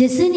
जैसे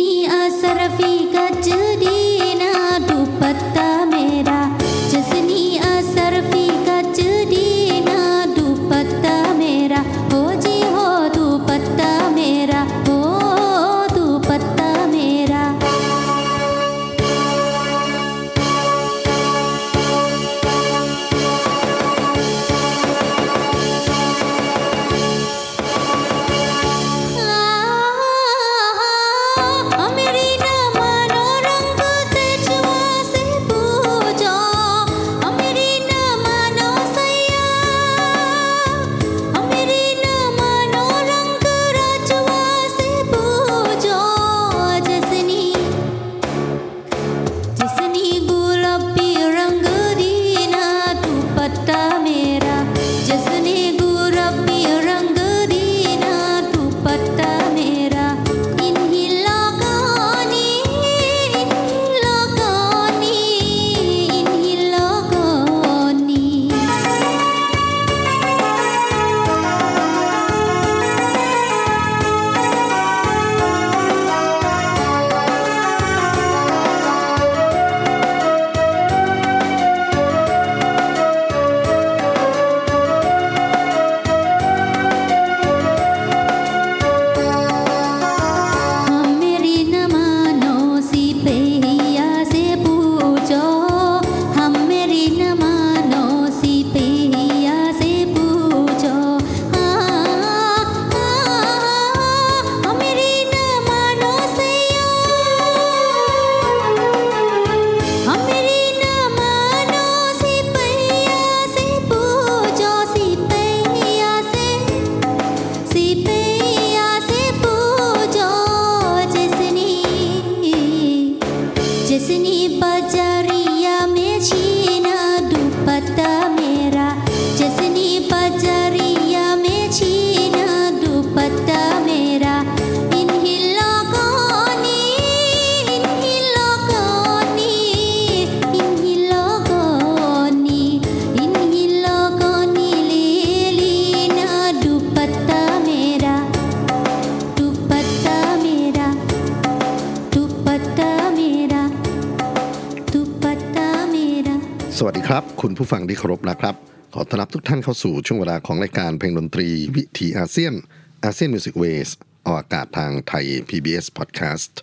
คุณผู้ฟังที่เคารพนะครับ ขอต้อนรับทุกท่านเข้าสู่ช่วงเวลาของรายการเพลงดนตรีวิถีอาเซียน ASEAN Music Ways ออกอากาศทางไทย PBS Podcast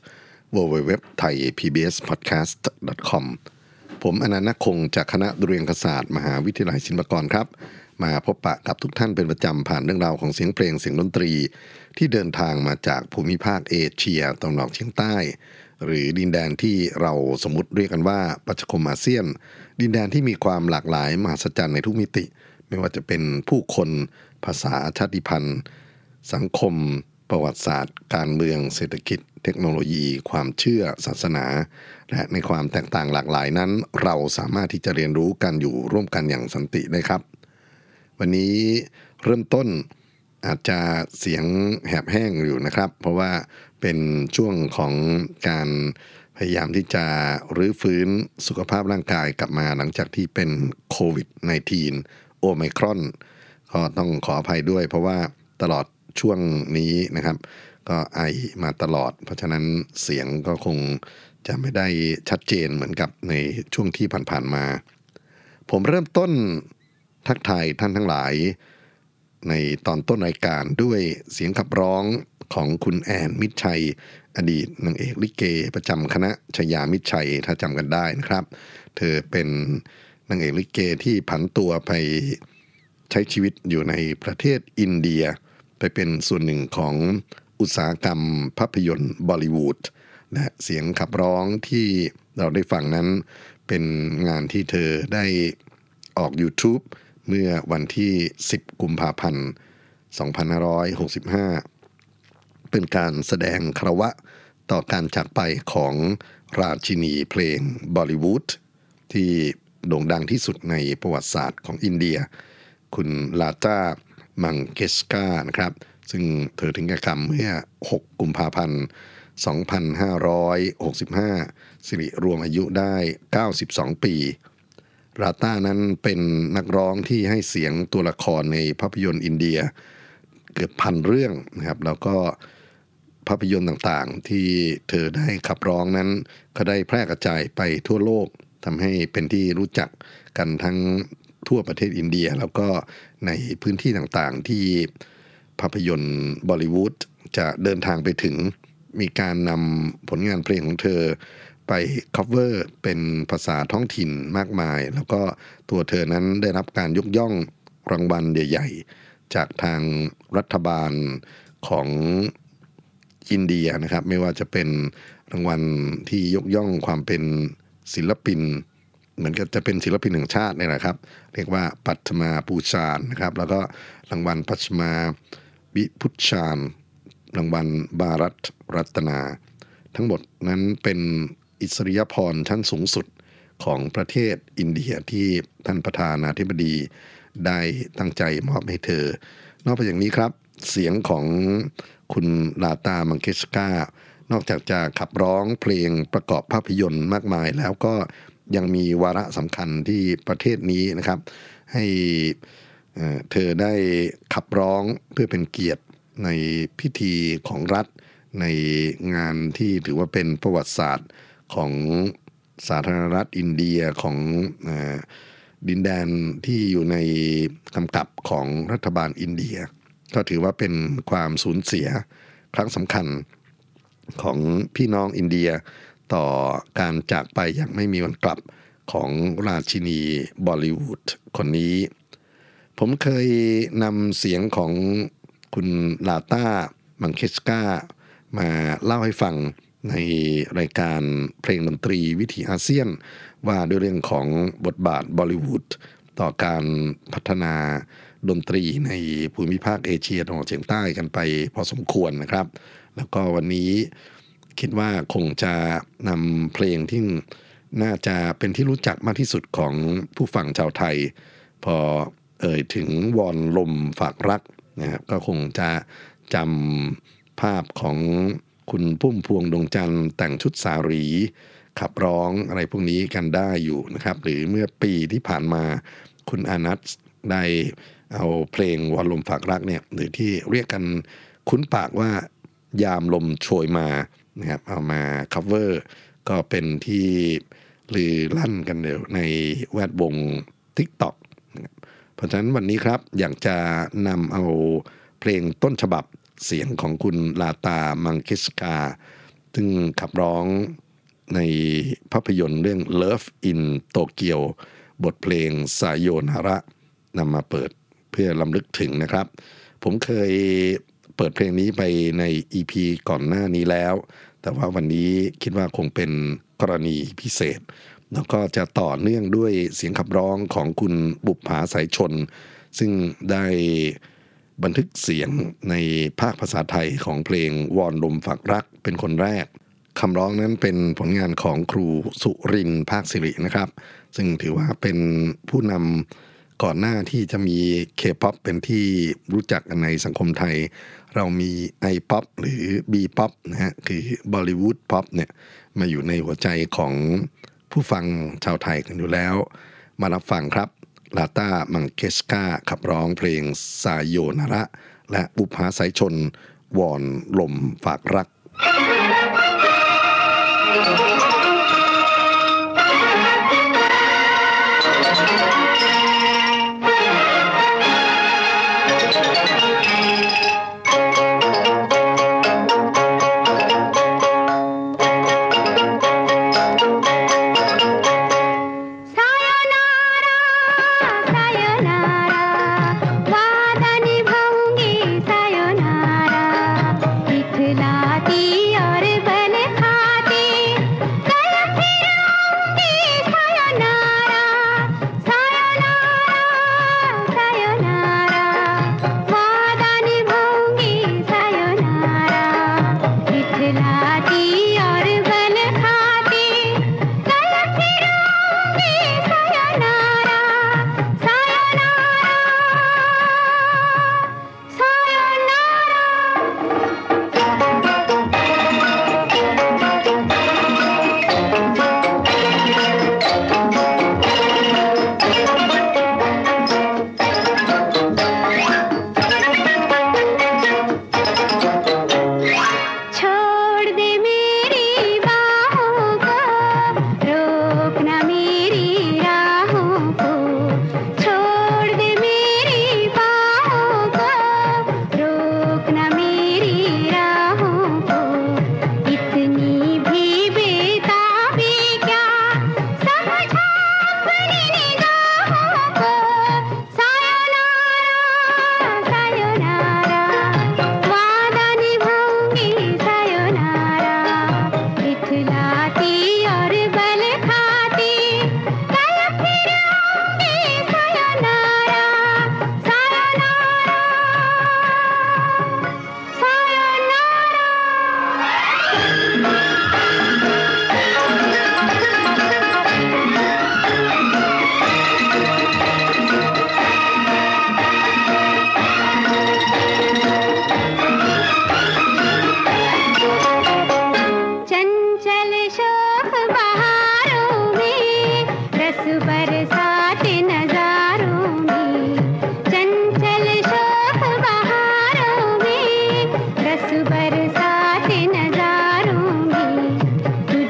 www thai pbs podcast com ผมอานันท์ นาคคงจากคณะดุริยางคศาสตร์มหาวิทยาลัยศิลปากรครับ มาพบปะกับทุกท่านเป็นประจำผ่านเรื่องราวของเสียงเพลงเสียงดนตรี ที่เดินทางมาจากภูมิภาคเอเชียตะวันออกเฉียงใต้ หรือดินแดนที่เราสมมติเรียกกันว่าประชาคมอาเซียน ดินแดนที่มีความหลากหลายมหัศจรรย์ในทุกมิติ ไม่ว่าจะเป็นผู้คนภาษาชาติพันธุ์ สังคม ประวัติศาสตร์ การเมืองเศรษฐกิจ เทคโนโลยี ความเชื่อศาสนา และในความแตกต่างหลากหลายนั้น เราสามารถที่จะเรียนรู้กันอยู่ร่วมกันอย่างสันติได้ครับ วันนี้เริ่มต้นอาจจะเสียงแหบแห้งอยู่นะครับ เพราะว่าเป็นช่วงของการ พยายามที่จะรื้อฟื้นสุขภาพร่างกายกลับมาหลังจากที่เป็นโควิด -19 โอไมครอนก็ต้องขออภัยด้วย เพราะว่าตลอดช่วงนี้นะครับ ก็ไอมาตลอด เพราะฉะนั้นเสียงก็คงจะไม่ได้ชัดเจนเหมือนกับในช่วงที่ผ่านๆมา ผมเริ่มต้นทักทายท่านทั้งหลาย ในตอนต้นรายการด้วยเสียงขับร้อง ของคุณแอนมิตรชัย อดีตนางเอกลิเก ประจำคณะชยามิตรชัยถ้าจำกันได้นะครับ เธอเป็นนางเอกลิเกที่ผันตัวไปใช้ชีวิตอยู่ในประเทศอินเดีย ไปเป็นส่วนหนึ่งของอุตสาหกรรมภาพยนตร์บอลิวูดและเสียงขับร้องที่เราได้ฟังนั้นเป็นงานที่เธอได้ออก YouTube เมื่อวันที่ 10 กุมภาพันธ์ 2565 เป็นการแสดงคารวะต่อการจากไปของราชินีเพลงบอลิวูดที่โด่งดังที่สุดในประวัติศาสตร์ของอินเดีย คุณลาตามังเกสกานะครับ ซึ่งเธอถึงกับคำเมื่อ 6 กุมภาพันธ์ 2565 สิริรวมอายุได้ 92 ปี ราต้านั้นเป็นนักร้องที่ให้เสียงตัวละครในภาพยนตร์อินเดีย เกือบพันเรื่องนะครับ แล้วก็ ภาพยนตร์ต่างๆ ที่เธอได้ขับร้องนั้น ก็ได้แพร่กระจายไปทั่วโลกทำให้เป็นที่รู้จักกันทั้งทั่วประเทศอินเดีย แล้วก็ในพื้นที่ต่างๆ ที่ภาพยนตร์บอลิวูดจะเดินทางไปถึงมีการนำผลงานเพลงของเธอไป cover เป็นภาษาท้องถิ่นมากมาย แล้วก็ตัวเธอนั้นได้รับการยกย่องรางวัลใหญ่ ๆ จากทางรัฐบาลของ อินเดียนะครับ ไม่ว่าจะเป็นรางวัลที่ยกย่องความเป็นศิลปิน เหมือนกับจะเป็นศิลปินแห่งชาตินี่แหละครับ เรียกว่าปัตมาปูชานนะครับ แล้วก็รางวัลปัชมาวิพุชชานรางวัลบารัตรัตนา ทั้งหมดนั้นเป็นอิสริยพรชั้นสูงสุดของประเทศอินเดียที่ท่านประธานาธิบดีได้ตั้งใจมอบให้เธอ นอกจากนี้ครับ เสียงของ คุณลาตามังเคสกานอกจากจะขับร้องเพลงประกอบภาพยนตร์มากมาย แล้วก็ยังมีวาระสำคัญที่ประเทศนี้นะครับ ให้เธอได้ขับร้องเพื่อเป็นเกียรติในพิธีของรัฐ ในงานที่ถือว่าเป็นประวัติศาสตร์ของสาธารณรัฐอินเดียของดินแดนที่อยู่ในกำกับของรัฐบาลอินเดีย ก็ถือว่าเป็นความสูญเสียครั้งสำคัญของพี่น้องอินเดียต่อการจากไปอย่างไม่มีวันกลับของราชินีบอลิวูดคนนี้ ผมเคยนำเสียงของคุณลาต้ามังเคสกามาเล่าให้ฟังในรายการเพลงดนตรีวิถีอาเซียน ว่าด้วยเรื่องของบทบาทบอลิวูดต่อการพัฒนา ดนตรีในภูมิภาคเอเชียตะวันออกเฉียงใต้กันไปพอสมควรนะครับ แล้วก็วันนี้คิดว่าคงจะนำเพลงที่น่าจะเป็นที่รู้จักมากที่สุดของผู้ฟังชาวไทย พอเอ่ยถึงวอนลมฝากรักนะครับก็คงจะจำภาพของคุณพุ่มพวงดวงจันทร์แต่งชุดสารีขับร้องอะไรพวกนี้กันได้อยู่นะครับ หรือเมื่อปีที่ผ่านมาคุณอานัทได้ เอาเพลงวันลมฝากรักเนี่ยหรือที่เรียกกันคุ้นปากว่ายามลมโชยมานะครับเอามา cover ก็เป็นที่ลือลั่นกันเดี๋ยวในแวดวง TikTok นะครับเพราะฉะนั้นวันนี้ครับอยากจะนำเอาเพลงต้นฉบับเสียงของคุณลาตามังคิสกา ซึ่งขับร้องในภาพยนตร์เรื่อง Love in Tokyo บทเพลงสายโยนาระนำมาเปิด เพื่อลำลึกถึงนะครับ ผมเคยเปิดเพลงนี้ไปใน EP ก่อนหน้านี้แล้ว แต่ว่าวันนี้คิดว่าคงเป็นกรณีพิเศษ แล้วก็จะต่อเนื่องด้วยเสียงขับร้องของคุณบุปผาสายชน ซึ่งได้บันทึกเสียงในภาคภาษาไทยของเพลงวอนลมฝากรักเป็นคนแรกคำร้องนั้นเป็นผลงานของครูสุรินทร์ ภาคศิรินะครับ ซึ่งถือว่าเป็นผู้นำ ก่อนหน้าที่จะมีเคป๊อปเป็นที่รู้จักกันในสังคมไทย เรามี I-pop หรือ B-pop นะฮะคือ Bollywood pop เนี่ยมาอยู่ในหัวใจของผู้ฟังชาวไทยกันอยู่แล้ว มารับฟังครับลาตามังเกชการ์ขับร้องเพลงซาโยนาระ และบุพาสายชนวอนลมฝากรัก Thank you.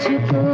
मुझको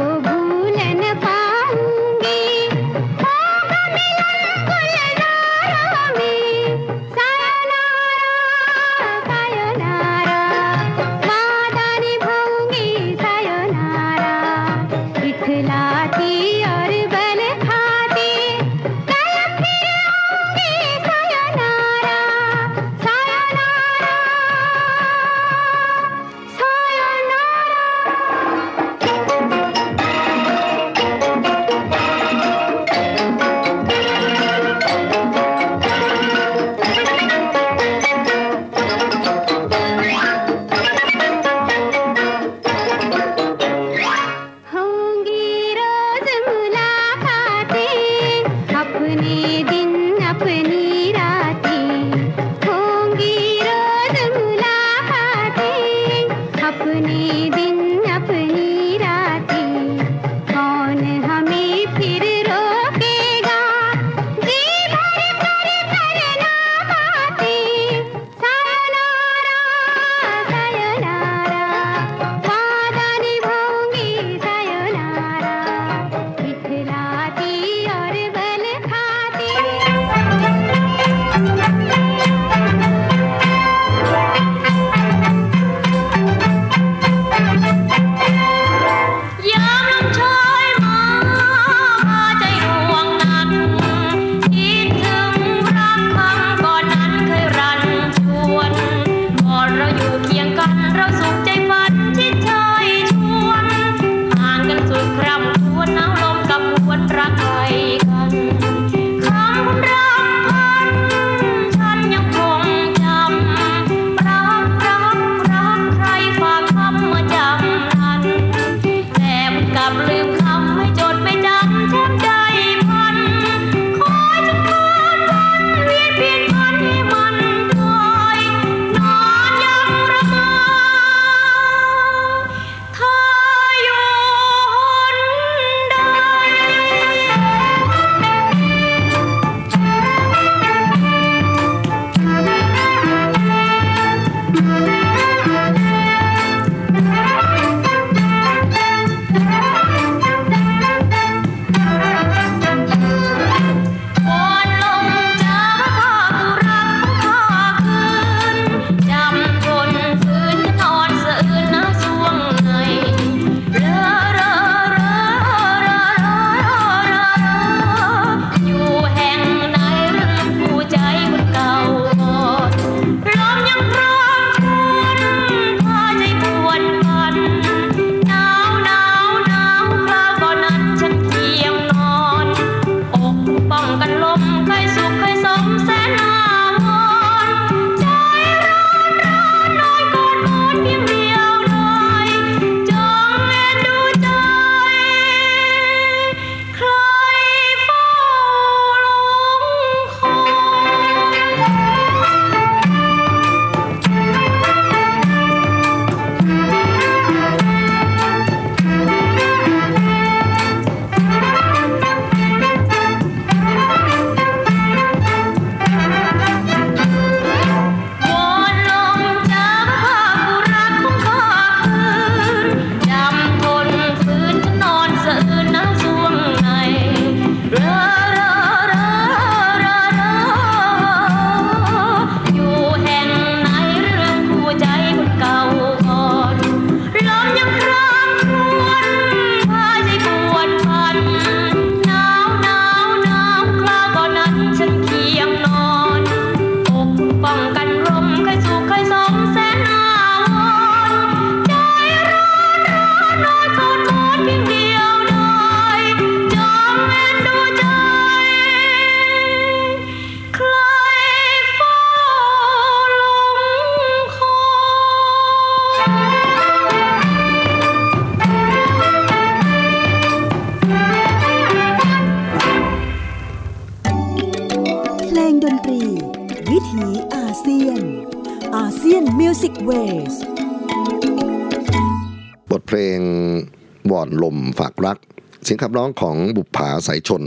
ยงขับร้องของบุปผาสายชน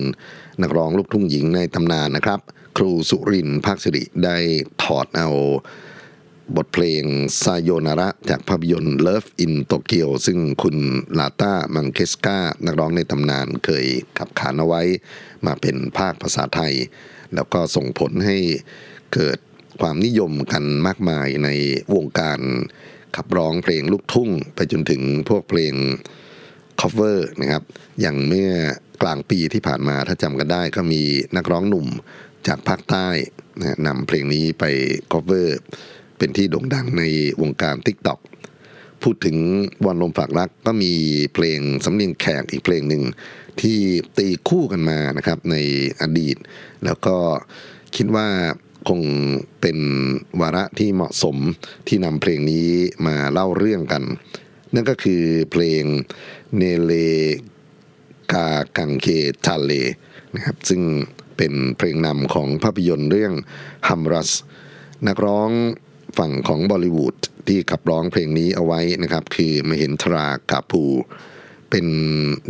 นักร้องลูกทุ่งหญิงในตำนานนะครับ ครูสุรินภาคสิริได้ถอดเอาบทเพลงซาโยนาระจากภาพยนตร์ Love in Tokyo ซึ่งคุณลาต้ามังเคสกานักร้องในตำนานเคยขับขานเอาไว้มาเป็นภาคภาษาไทย แล้วก็ส่งผลให้เกิดความนิยมกันมากมายในวงการขับร้องเพลงลูกทุ่ง ไปจนถึงพวกเพลง cover นะครับ อย่างเมื่อกลางปีที่ผ่านมาถ้าจำกันได้ก็มีนักร้องหนุ่มจากภาคใต้นะนำเพลงนี้ไป cover เป็นที่โด่งดังในวงการ TikTok พูดถึงวันลมฝากรักก็มีเพลงสำเนียงแขกอีกเพลงหนึ่งที่ตีคู่กันมานะครับในอดีต แล้วก็คิดว่าคงเป็นวาระที่เหมาะสมที่นำเพลงนี้มาเล่าเรื่องกัน นั่นก็คือเพลงเนเลกากังเคทาเลนะครับซึ่งเป็นเพลงนำของภาพยนตร์เรื่องฮัมรัส นักร้องฝั่งของบอลิวูดที่ขับร้องเพลงนี้เอาไว้นะครับ คือมเหินทรากาภูเป็น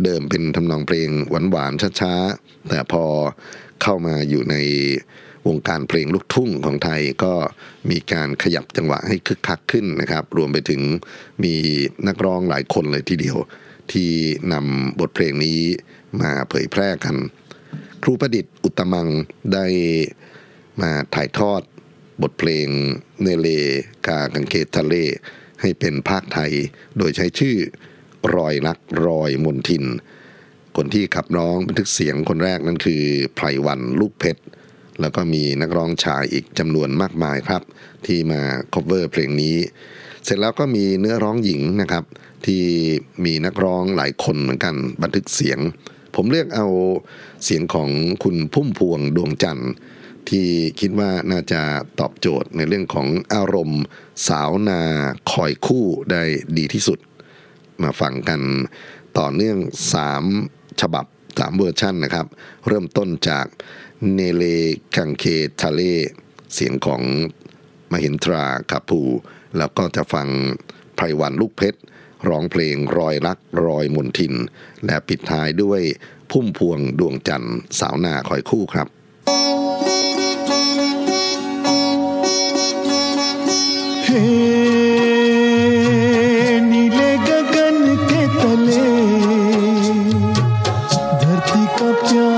เดิมเป็นทำนองเพลงหวานๆช้าๆ แต่พอเข้ามาอยู่ใน วงการเพลงลูกทุ่งของไทยก็มีการขยับจังหวะให้คึกคักขึ้นนะครับ รวมไปถึงมีนักร้องหลายคนเลยทีเดียว ที่นำบทเพลงนี้มาเผยแพร่กัน ครูประดิษฐ์อุตมังได้มาถ่ายทอดบทเพลงเนเลกากังเกตทะเล ให้เป็นภาคไทยโดยใช้ชื่อรอยรักรอยมนทิน คนที่ขับร้องบันทึกเสียงคนแรกนั่นคือไพรวันลูกเพชร แล้วก็มีนักร้องชายอีกจำนวนมากมายครับ ที่มา cover เพลงนี้ เสร็จแล้วก็มีเนื้อร้องหญิงนะครับ ที่มีนักร้องหลายคนเหมือนกันบันทึกเสียง ผมเลือกเอาเสียงของคุณพุ่มพวงดวงจันทร์ที่คิดว่าน่าจะตอบโจทย์ในเรื่องของอารมณ์ สาวนาคอยคู่ได้ดีที่สุด มาฟังกันต่อเนื่อง 3 ฉบับ 3 เวอร์ชันนะครับ เริ่มต้นจาก เนเลคังเคทะเล เสียงของมหินทราคาภู แล้วก็จะฟังไพรวันลูกเพชร ร้องเพลงรอยรักรอยมนทิน และปิดท้ายด้วยพุ่มพวงดวงจันทร์สาวนาคอยคู่ครับ नीले गगन के तले धरती का प्यार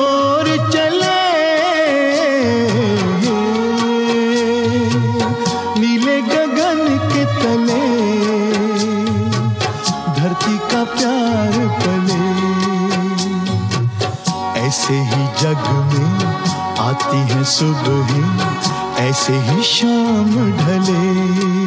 ओर चले नीले गगन के तले, धरती का प्यार पले। ऐसे ही जग में आती है सुबह, ऐसे ही शाम ढले।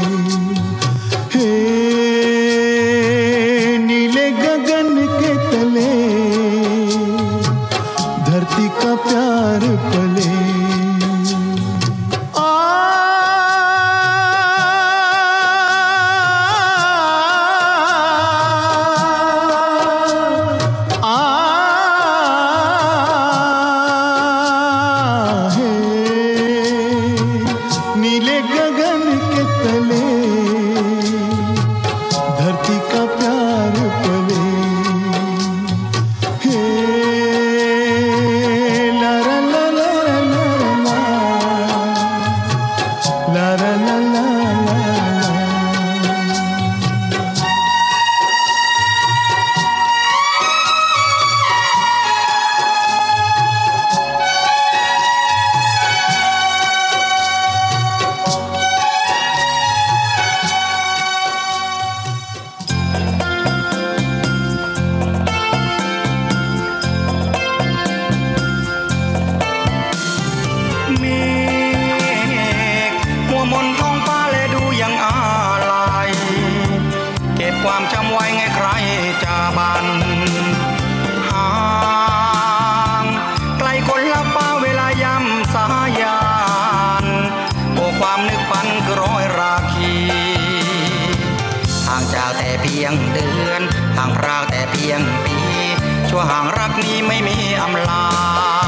ห่างจากแต่เพียงเดือนห่างพรากแต่เพียงปีชั่วห่างรักนี้ไม่มีอำลา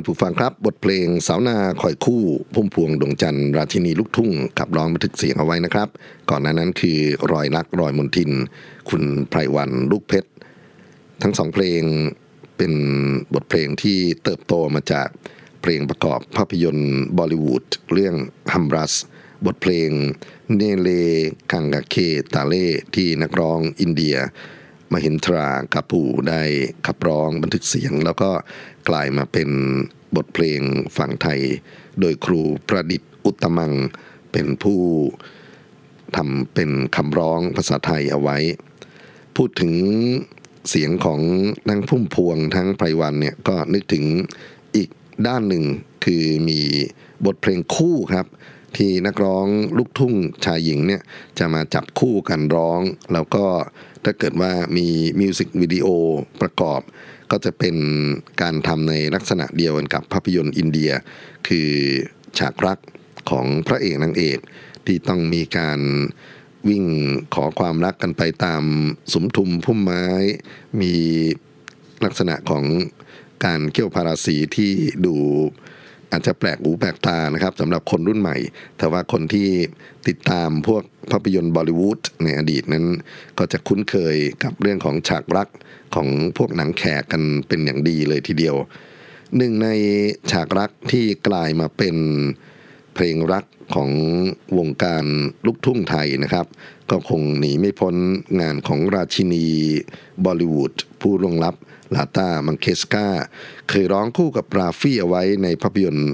านผู้ฟังครับบทเพลงสาวนาคอยคู่พุ่มพวงดวงจันทร์ราชินีลูกทุ่งขับร้องบันทึกเสียงเอาไว้นะครับ ก่อนหน้านั้นคือรอยรักรอยมนทิน คุณไพรวันลูกเพชร ทั้งสองเพลงเป็นบทเพลงที่เติบโตมาจากเพลงประกอบภาพยนตร์บอลิวูดเรื่องฮัมรัส บทเพลงเนเลกังกาเคตาเล่ที่นักร้องอินเดีย มหินทรากาปูได้ขับร้องบันทึกเสียง แล้วก็กลายมาเป็นบทเพลงฝั่งไทย โดยครูประดิษฐ์อุตตมัง เป็นผู้ทำเป็นคำร้องภาษาไทยเอาไว้ พูดถึงเสียงของนางพุ่มพวงทั้งไพรวันเนี่ยก็นึกถึงอีกด้านหนึ่งคือมีบทเพลงคู่ครับ ที่นักร้องลูกทุ่งชายหญิงเนี่ยจะมาจับคู่กันร้อง แล้วก็ ถ้าเกิดว่ามีมิวสิกวิดีโอประกอบ ก็จะเป็นการทำในลักษณะเดียวกันกับภาพยนตร์อินเดีย คือฉากรักของพระเอกนางเอกที่ต้องมีการวิ่งขอความรักกันไปตามสมทุมพุ่มไม้ มีลักษณะของการเกี่ยวพาราสีที่ดู อาจจะแปลกหูแปลกตานะครับสำหรับคนรุ่นใหม่ แต่ว่าคนที่ติดตามพวกภาพยนตร์บอลิวูดในอดีตนั้น ก็จะคุ้นเคยกับเรื่องของฉากรักของพวกหนังแขกกันเป็นอย่างดีเลยทีเดียว หนึ่งในฉากรักที่กลายมาเป็น เพลงรักของวงการลูกทุ่งไทยนะครับ ก็คงหนีไม่พ้นงานของราชินีบอลิวูดผู้ล่วงลับลาตามังเคสกาเคยร้องคู่กับราฟี่เอาไว้ในภาพยนตร์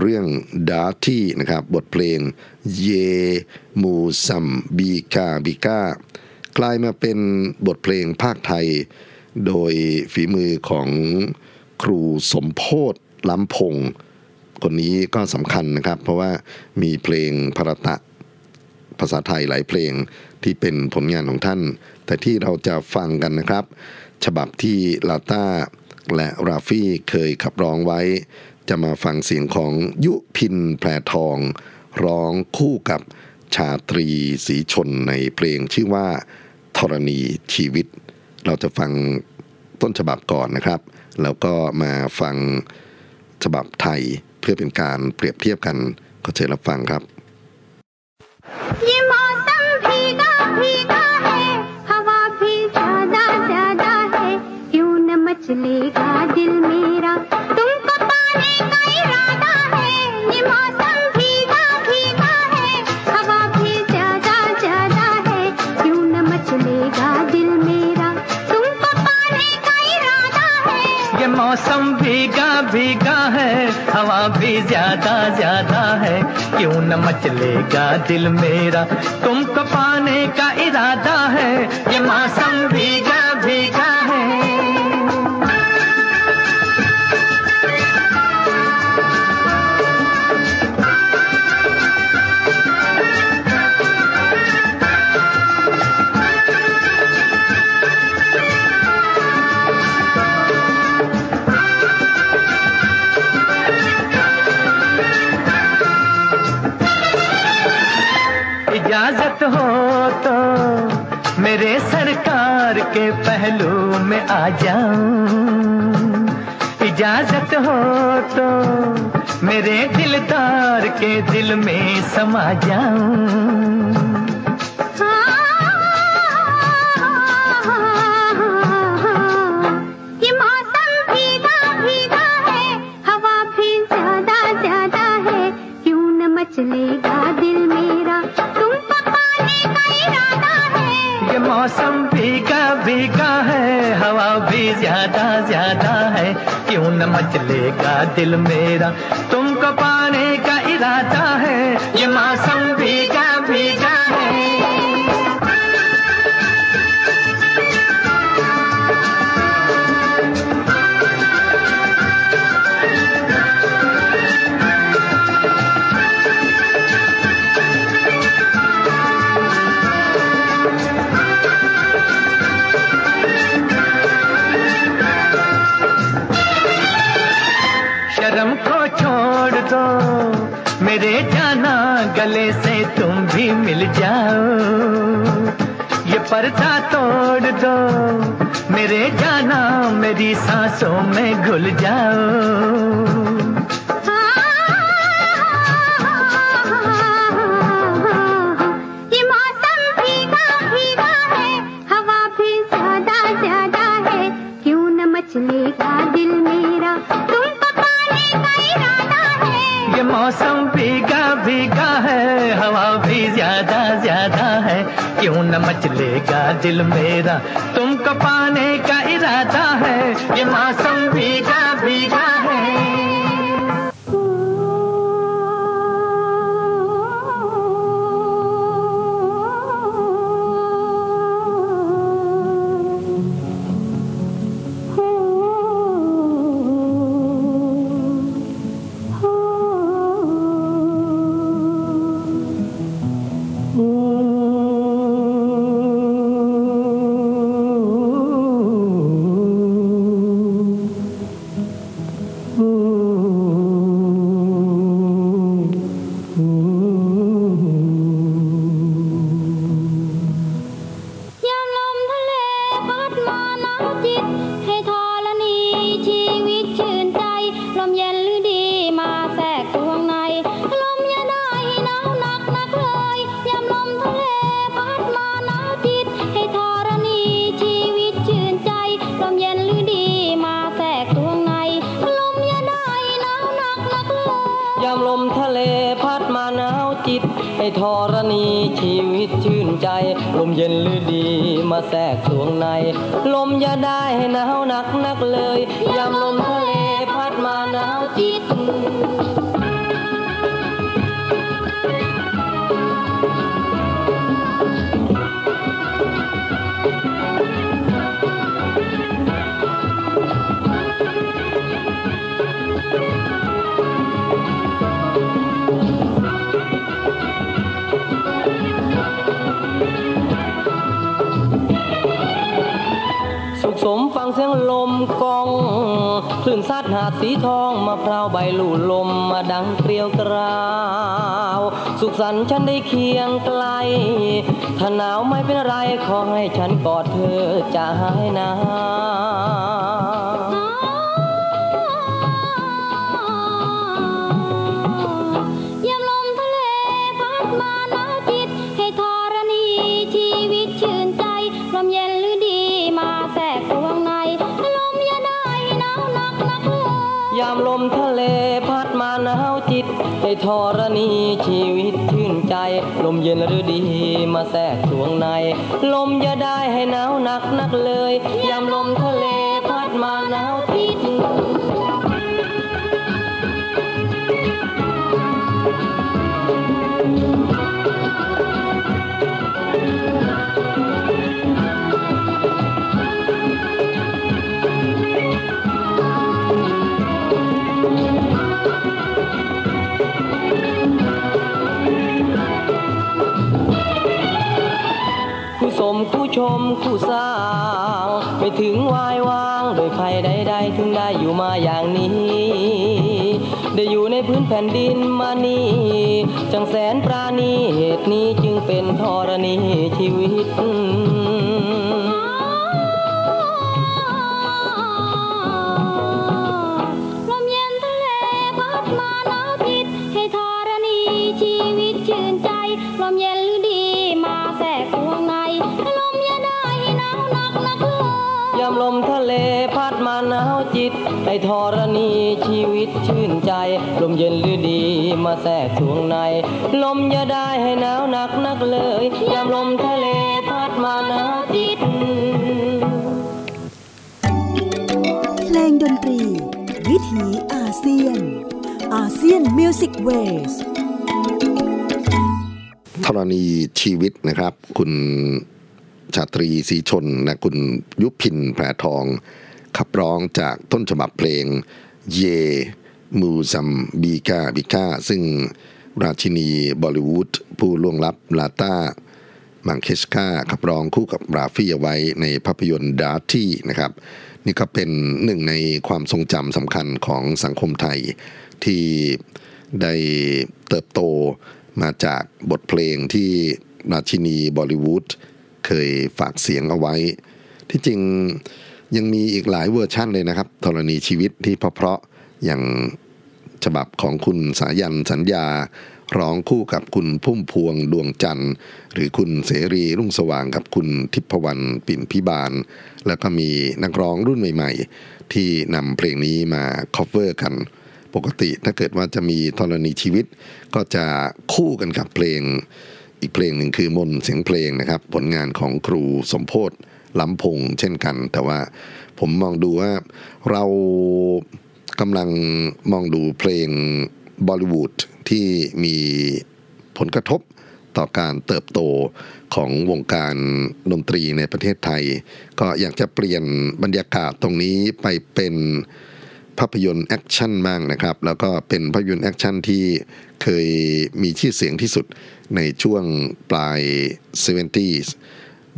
เรื่องดาร์ที่นะครับ บทเพลงเยมูซัมบีกาบิกากลายมาเป็นบทเพลงภาคไทย โดยฝีมือของครูสมโพธล้ำพงษ์ คนนี้ก็สำคัญนะครับ เพราะว่ามีเพลงพระตะภาษาไทยหลายเพลงที่เป็นผลงานของท่าน แต่ที่เราจะฟังกันนะครับ ฉบับที่ลาต้าและราฟี่เคยขับร้องไว้ จะมาฟังเสียงของยุพินแพรทอง ร้องคู่กับชาตรีสีชนในเพลงชื่อว่าธรณีชีวิต เราจะฟังต้นฉบับก่อนนะครับ แล้วก็มาฟังฉบับไทย พื่อเป็นการเปรียบเทียบกันก็เชิญรับฟังครับ भी ज़्यादा ज़्यादा है। क्यों न मचलेगा दिल मेरा? तुमको पाने का इरादा है। ये मौसम भी आ जाऊँ। इजाज़त हो तो मेरे दिलदार के दिल में समा जाऊँ। मचलेगा दिल मेरा। तुमको पाने का इरादा है ये मौसम मेरे जाना, गले से तुम भी मिल जाओ। ये पर्दा तोड़ दो, मेरे जाना, मेरी सांसों में घुल जाओ। दिल मेरा นซัดหาดสีทองมาพร้าวใบลู่ลมมาดังเปรียวกราว สุขสันต์ฉันได้เคียงไกล ถ้าหนาวไม่เป็นไรขอให้ฉันกอดเธอจะหายหนาว ธรณีชีวิตชื่นใจ ลมเย็นฤดีมาแทรกสวงใน ลมอย่าได้ให้หนาวหนักนักเลยยา ผู้สร้างไม่ถึงวายวางโดยภัยใดๆถึงได้อยู่มาอย่างนี้ ได้อยู่ในพื้นแผ่นดินมานี่จังแสนปราณีเหตุนี้จึงเป็นธรณีชีวิตลมเย็น ลมเย็นหรือดีมาแทรกสวงใน ลมอย่าได้ให้หนาวหนักนักเลยยามลมทะเลพัดมาหนาวจิตเพลงดนตรี วิถีอาเซียน อาเซียน Music Waveธรณีชีวิตนะครับ คุณชาตรีศรีชนและคุณยุพินแพรทอง ขับร้องจากต้นฉบับเพลงये मौसम भीगा भीगाซึ่งราชินีบอลิวูดผู้ล่วงลับลาตามังเคชกาขับร้องคู่กับราฟี่เอาไว้ในภาพยนตร์ Dharti นะครับ นี่ก็เป็นหนึ่งในความทรงจำสำคัญของสังคมไทยที่ได้เติบโตมาจากบทเพลงที่ราชินีบอลิวูดเคยฝากเสียงเอาไว้ ที่จริงยังมีอีกหลายเวอร์ชั่นเลยนะครับธรณีชีวิตที่เพราะๆ อย่างฉบับของคุณสายันสัญญา ร้องคู่กับคุณพุ่มพวงดวงจันทร์ หรือคุณเสรีรุ่งสว่างกับคุณทิพวรรณปิ่นพิบาล แล้วก็มีนักร้องรุ่นใหม่ ๆ ที่นำเพลงนี้มา cover กัน ปกติถ้าเกิดว่าจะมีธรณีชีวิต ก็จะคู่กันกับเพลง อีกเพลงหนึ่งคือมนเสียงเพลงนะครับ ผลงานของครูสมโพศล้ำพงเช่นกัน แต่ว่าผมมองดูว่าเรา กำลังมองดูเพลงบอลิวูดที่มีผลกระทบต่อการเติบโตของวงการดนตรีในประเทศไทย ก็อยากจะเปลี่ยนบรรยากาศตรงนี้ไปเป็นภาพยนตร์แอคชั่นบ้างนะครับ แล้วก็เป็นภาพยนตร์แอคชั่นที่เคยมีชื่อเสียงที่สุดในช่วงปลาย 70s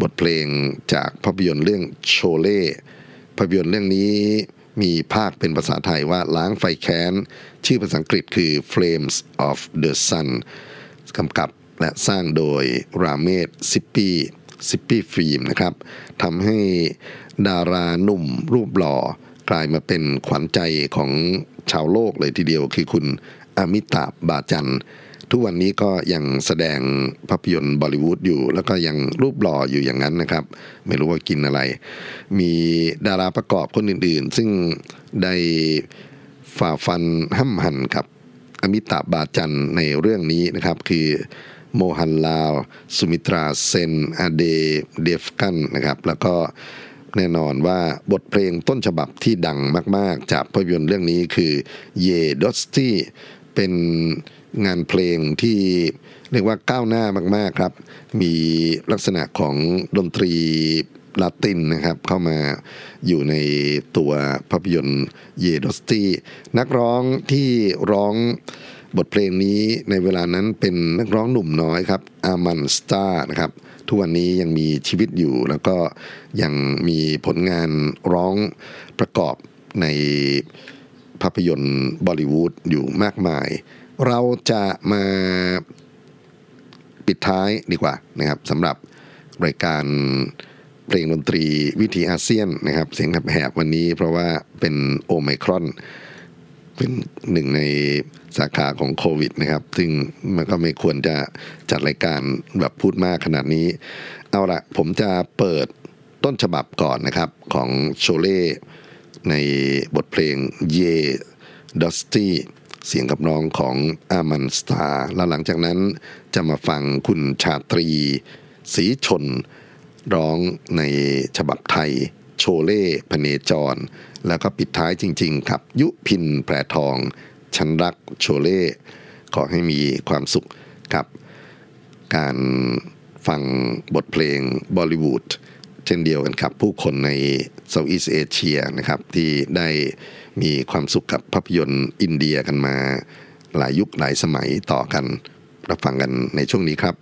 บทเพลงจากภาพยนตร์เรื่อง Sholay ภาพยนตร์เรื่องนี้ มีพากย์เป็นภาษาไทยว่าล้างไฟแค้น ชื่อภาษาอังกฤษคือ Flames of the Sun กำกับและสร้างโดยราเมศซิปปี้ Sippy Films นะครับทำให้ดาราหนุ่มรูปหล่อกลายมาเป็นขวัญใจของชาวโลกเลยทีเดียวคือคุณอมิตาบาจัน ทุกวันนี้ก็ยังแสดงภาพยนตร์บอลิวูดอยู่ แล้วก็ยังรูปหล่ออยู่อย่างนั้นนะครับ ไม่รู้ว่ากินอะไร มีดาราประกอบคนอื่นๆ ซึ่งได้ฝ่าฟันห้ำหันกับอมิตาบาจันในเรื่องนี้นะครับ คือโมฮันลาว สุมิตราเซนอาเดเดฟกันนะครับ แล้วก็แน่นอนว่าบทเพลงต้นฉบับที่ดังมาก ๆ จากภาพยนตร์เรื่องนี้คือเยดอสตี้เป็น งานเพลงที่เรียกว่าก้าวหน้ามากๆครับ มีลักษณะของดนตรีลาตินนะครับเข้ามาอยู่ในตัวภาพยนตร์เยดอสตี้นักร้องที่ร้องบทเพลงนี้ในเวลานั้นเป็นนักร้องหนุ่มน้อยครับอามันสตาร์นะครับทุกวันนี้ยังมีชีวิตอยู่แล้วก็ยังมีผลงานร้องประกอบในภาพยนตร์บอลิวูดอยู่มากมาย เราจะมาปิดท้ายดีกว่านะครับสำหรับรายการเพลงดนตรีวิถีอาเซียนนะครับ เสียงแหบวันนี้เพราะว่าเป็นโอไมครอน เป็นหนึ่งในสาขาของโควิดนะครับ ซึ่งมันก็ไม่ควรจะจัดรายการแบบพูดมากขนาดนี้ เอาละผมจะเปิดต้นฉบับก่อนนะครับของโชเล่ในบทเพลงเยดอสตี้ เสียงกับน้องของอามันสตาร์แล้วหลังจากนั้นจะมาฟังคุณชาตรีสีชน ร้องในฉบับไทย โชเล่พเนจร แล้วก็ปิดท้ายจริงๆกับ ยุพินแพรทองฉันรักโชเล่ ขอให้มีความสุขกับการฟังบทเพลงบอลิวูดเช่นเดียวกันครับ ผู้คนในเซาท์อีสเอเชียนะครับที่ได้ มีความสุขกับภาพยนตร์อินเดียกันมา หลายยุคหลายสมัยต่อกัน รับฟังกันในช่วงนี้ครับ